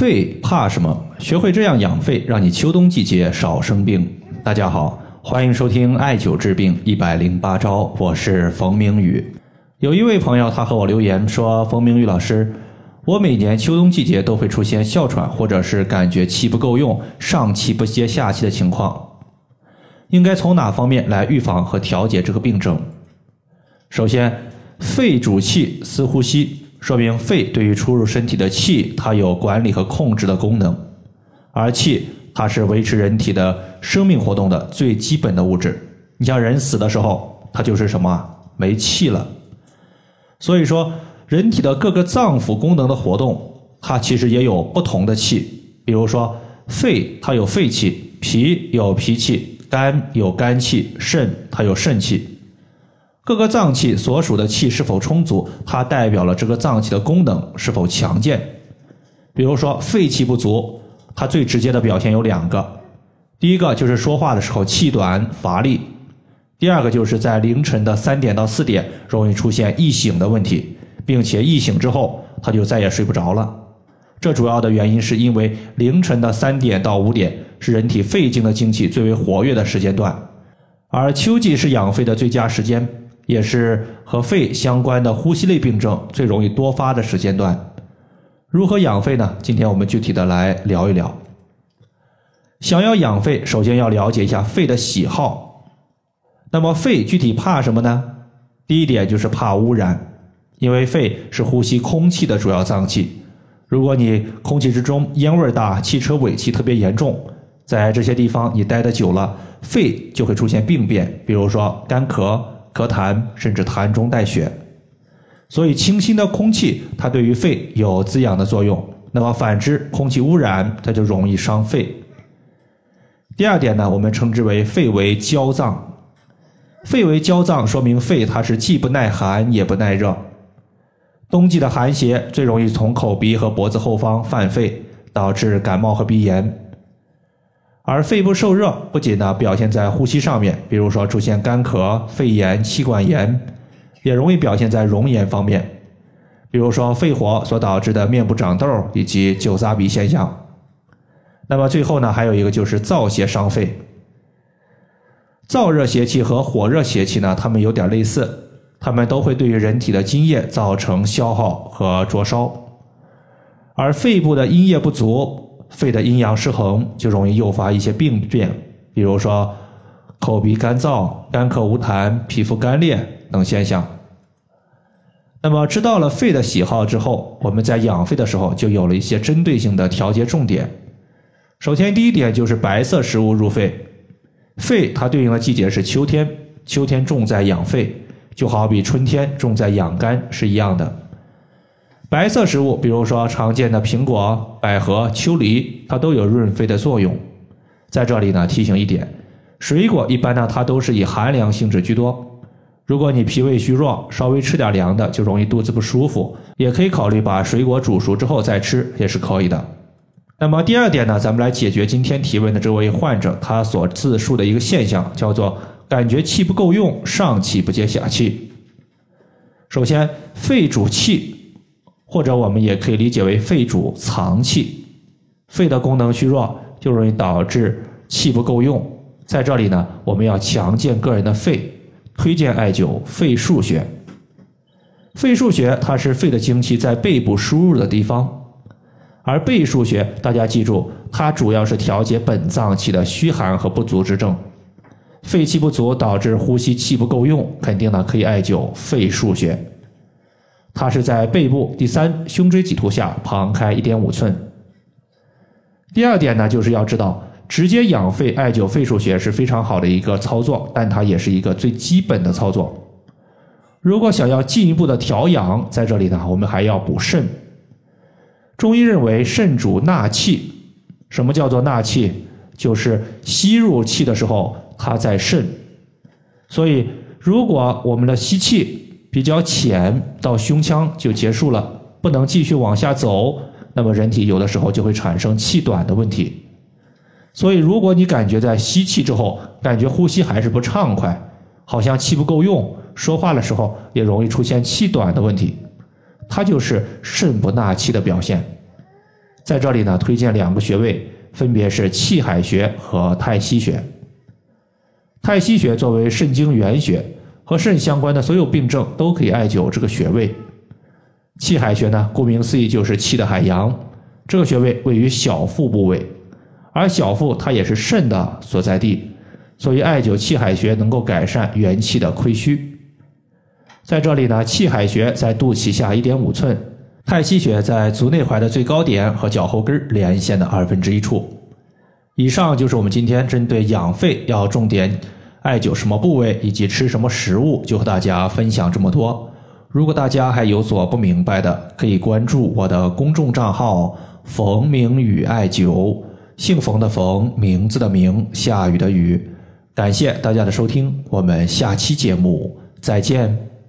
肺怕什么？学会这样养肺，让你秋冬季节少生病。大家好，欢迎收听艾灸治病一百零八招，我是冯明宇。有一位朋友，他和我留言说：“冯明宇老师，我每年秋冬季节都会出现哮喘，或者是感觉气不够用，上气不接下气的情况，应该从哪方面来预防和调节这个病症？”首先，肺主气，司呼吸。说明肺对于出入身体的气，它有管理和控制的功能，而气它是维持人体的生命活动的最基本的物质。你像人死的时候，它就是什么？没气了。所以说，人体的各个脏腑功能的活动，它其实也有不同的气。比如说，肺它有肺气，脾有脾气，肝有肝气，肾它有肾气。各个脏器所属的气是否充足，它代表了这个脏器的功能是否强健。比如说肺气不足，它最直接的表现有两个：第一个就是说话的时候气短乏力；第二个就是在凌晨的三点到四点容易出现易醒的问题，并且易醒之后他就再也睡不着了。这主要的原因是因为凌晨的三点到五点是人体肺经的精气最为活跃的时间段，而秋季是养肺的最佳时间。也是和肺相关的呼吸类病症最容易多发的时间段。如何养肺呢？今天我们具体的来聊一聊。想要养肺，首先要了解一下肺的喜好。那么肺具体怕什么呢？第一点就是怕污染，因为肺是呼吸空气的主要脏器。如果你空气之中烟味大、汽车尾气特别严重，在这些地方你待的久了，肺就会出现病变，比如说干咳。咳痰，甚至痰中带血，所以清新的空气它对于肺有滋养的作用。那么反之，空气污染它就容易伤肺。第二点呢，我们称之为肺为焦脏。肺为焦脏，说明肺它是既不耐寒也不耐热。冬季的寒邪最容易从口鼻和脖子后方犯肺，导致感冒和鼻炎。而肺部受热，不仅呢表现在呼吸上面，比如说出现干咳、肺炎、气管炎，也容易表现在容颜方面，比如说肺火所导致的面部长痘以及酒渣鼻现象。那么最后呢，还有一个就是燥邪伤肺。燥热邪气和火热邪气呢，它们有点类似，它们都会对于人体的津液造成消耗和灼烧，而肺部的阴液不足。肺的阴阳失衡就容易诱发一些病变，比如说口鼻干燥、干咳无痰、皮肤干裂等现象。那么知道了肺的喜好之后，我们在养肺的时候就有了一些针对性的调节重点。首先，第一点就是白色食物入肺。肺它对应的季节是秋天，秋天重在养肺，就好比春天重在养肝是一样的。白色食物，比如说常见的苹果、百合、秋梨，它都有润肺的作用。在这里呢，提醒一点，水果一般呢，它都是以寒凉性质居多。如果你脾胃虚弱，稍微吃点凉的就容易肚子不舒服，也可以考虑把水果煮熟之后再吃，也是可以的。那么第二点呢，咱们来解决今天提问的这位患者他所自述的一个现象，叫做感觉气不够用，上气不接下气。首先，肺主气。或者我们也可以理解为肺主藏气，肺的功能虚弱就容易导致气不够用。在这里呢，我们要强健个人的肺，推荐艾灸肺腧穴。肺腧穴它是肺的精气在背部输入的地方，而背腧穴大家记住，它主要是调节本脏气的虚寒和不足之症。肺气不足导致呼吸气不够用，肯定呢可以艾灸肺腧穴。它是在背部第三胸椎棘突下旁开一点五寸。第二点呢，就是要知道直接养肺艾灸肺腧穴是非常好的一个操作，但它也是一个最基本的操作。如果想要进一步的调养，在这里呢，我们还要补肾。中医认为肾主纳气，什么叫做纳气？就是吸入气的时候它在肾，所以如果我们的吸气。比较浅，到胸腔就结束了，不能继续往下走，那么人体有的时候就会产生气短的问题。所以，如果你感觉在吸气之后，感觉呼吸还是不畅快，好像气不够用，说话的时候也容易出现气短的问题，它就是肾不纳气的表现。在这里呢，推荐两个穴位，分别是气海穴和太溪穴。太溪穴作为肾经原穴，和肾相关的所有病症都可以艾灸这个穴位。气海穴呢，顾名思义就是气的海洋，这个穴位位于小腹部位，而小腹它也是肾的所在地，所以艾灸气海穴能够改善元气的亏虚。在这里呢，气海穴在肚脐下一点五寸，太溪穴在足内踝的最高点和脚后跟连线的二分之一处。以上就是我们今天针对养肺要重点艾灸什么部位以及吃什么食物，就和大家分享这么多。如果大家还有所不明白的，可以关注我的公众账号“冯明宇艾灸”，姓冯的冯，名字的名，下雨的雨。感谢大家的收听，我们下期节目再见。